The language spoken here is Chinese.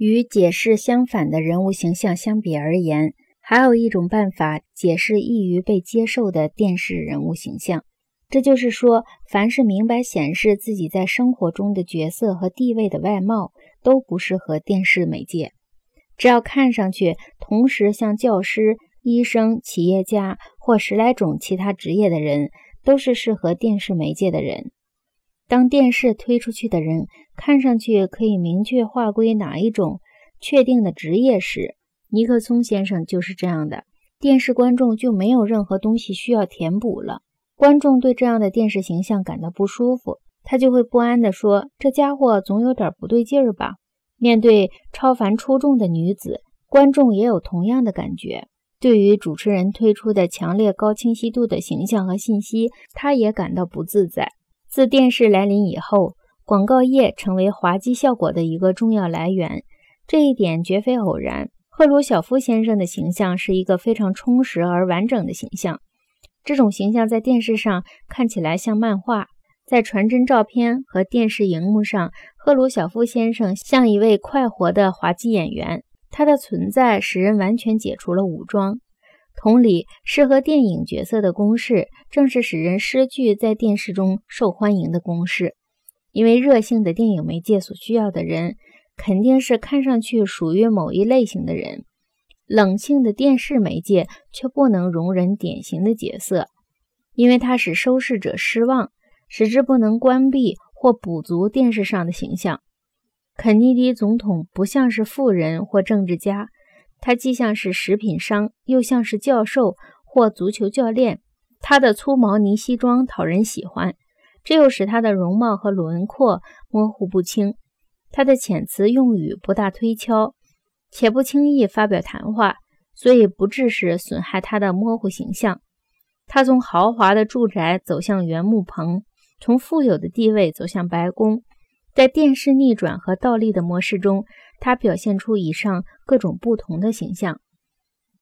与解释相反的人物形象相比而言，还有一种办法解释易于被接受的电视人物形象。这就是说，凡是明白显示自己在生活中的角色和地位的外貌，都不适合电视媒介。只要看上去同时像教师、医生、企业家或十来种其他职业的人，都是适合电视媒介的人。当电视推出去的人看上去可以明确划归哪一种确定的职业时，尼克松先生就是这样的。电视观众就没有任何东西需要填补了。观众对这样的电视形象感到不舒服，他就会不安地说：“这家伙总有点不对劲儿吧？”面对超凡出众的女子，观众也有同样的感觉。对于主持人推出的强烈高清晰度的形象和信息，他也感到不自在。自电视来临以后，广告业成为滑稽效果的一个重要来源，这一点绝非偶然。赫鲁晓夫先生的形象是一个非常充实而完整的形象。这种形象在电视上看起来像漫画，在传真照片和电视荧幕上，赫鲁晓夫先生像一位快活的滑稽演员。他的存在使人完全解除了武装。同理，适合电影角色的公式，正是使人失去在电视中受欢迎的公式。因为热性的电影媒介所需要的人，肯定是看上去属于某一类型的人。冷性的电视媒介却不能容忍典型的角色，因为它使收视者失望，使之不能关闭或补足电视上的形象。肯尼迪总统不像是富人或政治家，他既像是食品商，又像是教授或足球教练。他的粗毛呢西装讨人喜欢，这又使他的容貌和轮廓模糊不清。他的遣词用语不大推敲。且不轻易发表谈话，所以不致使损害他的模糊形象。他从豪华的住宅走向原木棚，从富有的地位走向白宫。在电视逆转和倒立的模式中，他表现出以上各种不同的形象。